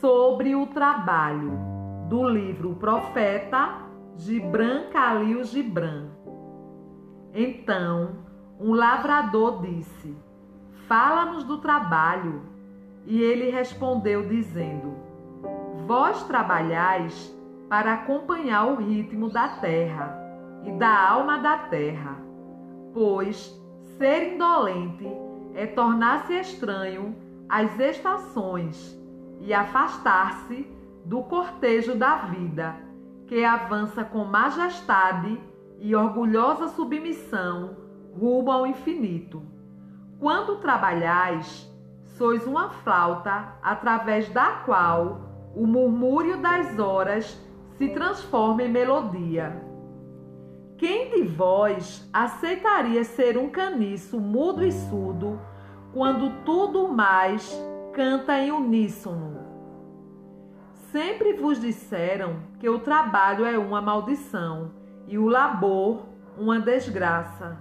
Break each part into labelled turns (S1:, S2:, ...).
S1: Sobre o trabalho, do livro Profeta, Gibran Khalil Gibran. Então, um lavrador disse: Fala-nos do trabalho. E ele respondeu, dizendo: Vós trabalhais para acompanhar o ritmo da terra e da alma da terra, pois ser indolente é tornar-se estranho às estações e afastar-se do cortejo da vida, que avança com majestade e orgulhosa submissão rumo ao infinito. Quando trabalhais, sois uma flauta através da qual o murmúrio das horas se transforma em melodia. Quem de vós aceitaria ser um caniço mudo e surdo quando tudo mais canta em uníssono? Sempre vos disseram que o trabalho é uma maldição e o labor uma desgraça.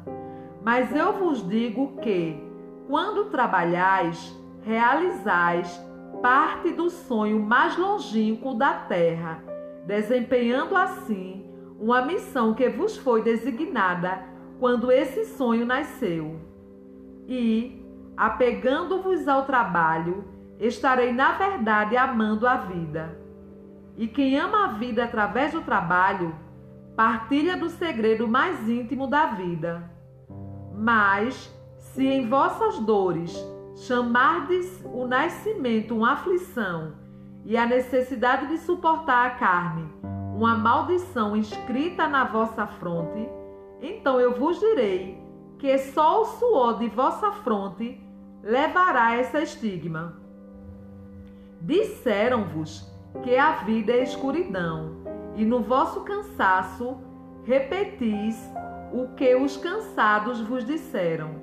S1: Mas eu vos digo que, quando trabalhais, realizais parte do sonho mais longínquo da terra, desempenhando assim uma missão que vos foi designada quando esse sonho nasceu. E, apegando-vos ao trabalho, estarei na verdade amando a vida. E quem ama a vida através do trabalho, partilha do segredo mais íntimo da vida. Mas, se em vossas dores chamardes o nascimento uma aflição e a necessidade de suportar a carne, uma maldição escrita na vossa fronte, então eu vos direi que só o suor de vossa fronte levará essa estigma. Disseram-vos que a vida é escuridão, e no vosso cansaço repetis o que os cansados vos disseram.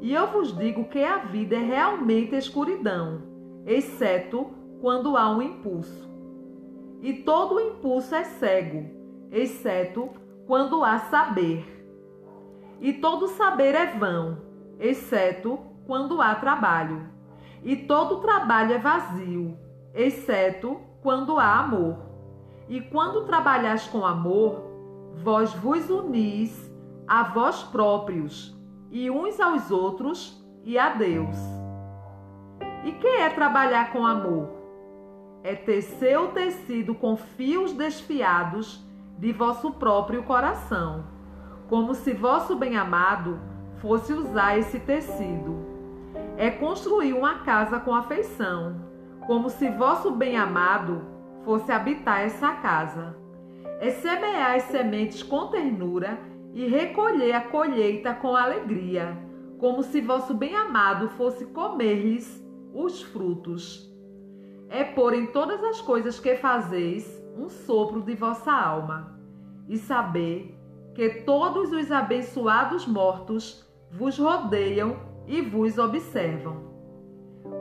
S1: E eu vos digo que a vida é realmente escuridão, exceto quando há um impulso. E todo impulso é cego, exceto quando há saber. E todo saber é vão, exceto quando há trabalho. E todo trabalho é vazio, exceto quando há amor. E quando trabalhais com amor, vós vos unis a vós próprios e uns aos outros e a Deus. E que é trabalhar com amor? É tecer o tecido com fios desfiados de vosso próprio coração, como se vosso bem-amado fosse usar esse tecido. É construir uma casa com afeição, como se vosso bem-amado fosse habitar essa casa. É semear as sementes com ternura e recolher a colheita com alegria, como se vosso bem-amado fosse comer-lhes os frutos. É pôr em todas as coisas que fazeis um sopro de vossa alma, e saber que todos os abençoados mortos vos rodeiam e vos observam.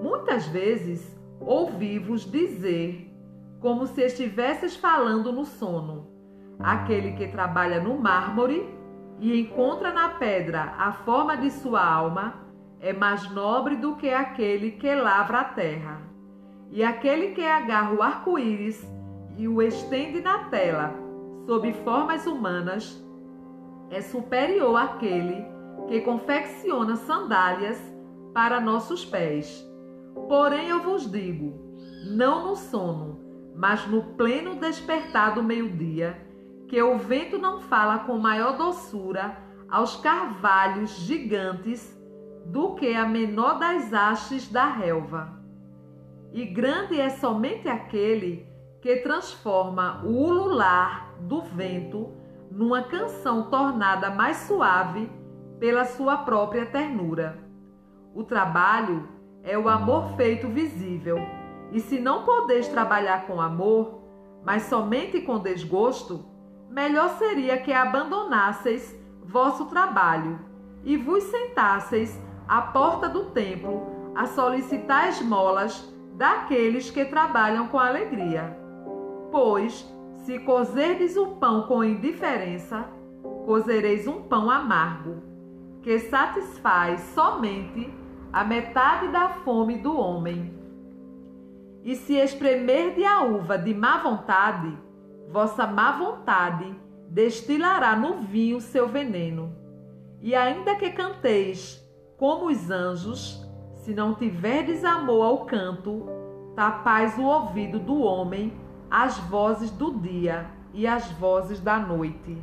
S1: Muitas vezes ouvi-vos dizer, como se estivesses falando no sono, aquele que trabalha no mármore e encontra na pedra a forma de sua alma, é mais nobre do que aquele que lavra a terra. E aquele que agarra o arco-íris e o estende na tela, sob formas humanas, é superior àquele que confecciona sandálias para nossos pés. Porém, eu vos digo: não no sono, mas no pleno despertar do meio-dia, que o vento não fala com maior doçura aos carvalhos gigantes do que a menor das hastes da relva. E grande é somente aquele que transforma o ulular do vento numa canção tornada mais suave pela sua própria ternura. O trabalho é o amor feito visível, e se não podeis trabalhar com amor, mas somente com desgosto, melhor seria que abandonasseis vosso trabalho e vos sentasseis à porta do templo a solicitar esmolas daqueles que trabalham com alegria. Pois, se cozerdes o pão com indiferença, cozereis um pão amargo. que satisfaz somente a metade da fome do homem. E se espremer a uva de má vontade, vossa má vontade destilará no vinho seu veneno. E ainda que canteis como os anjos, se não tiverdes amor ao canto, tapais o ouvido do homem às vozes do dia e às vozes da noite.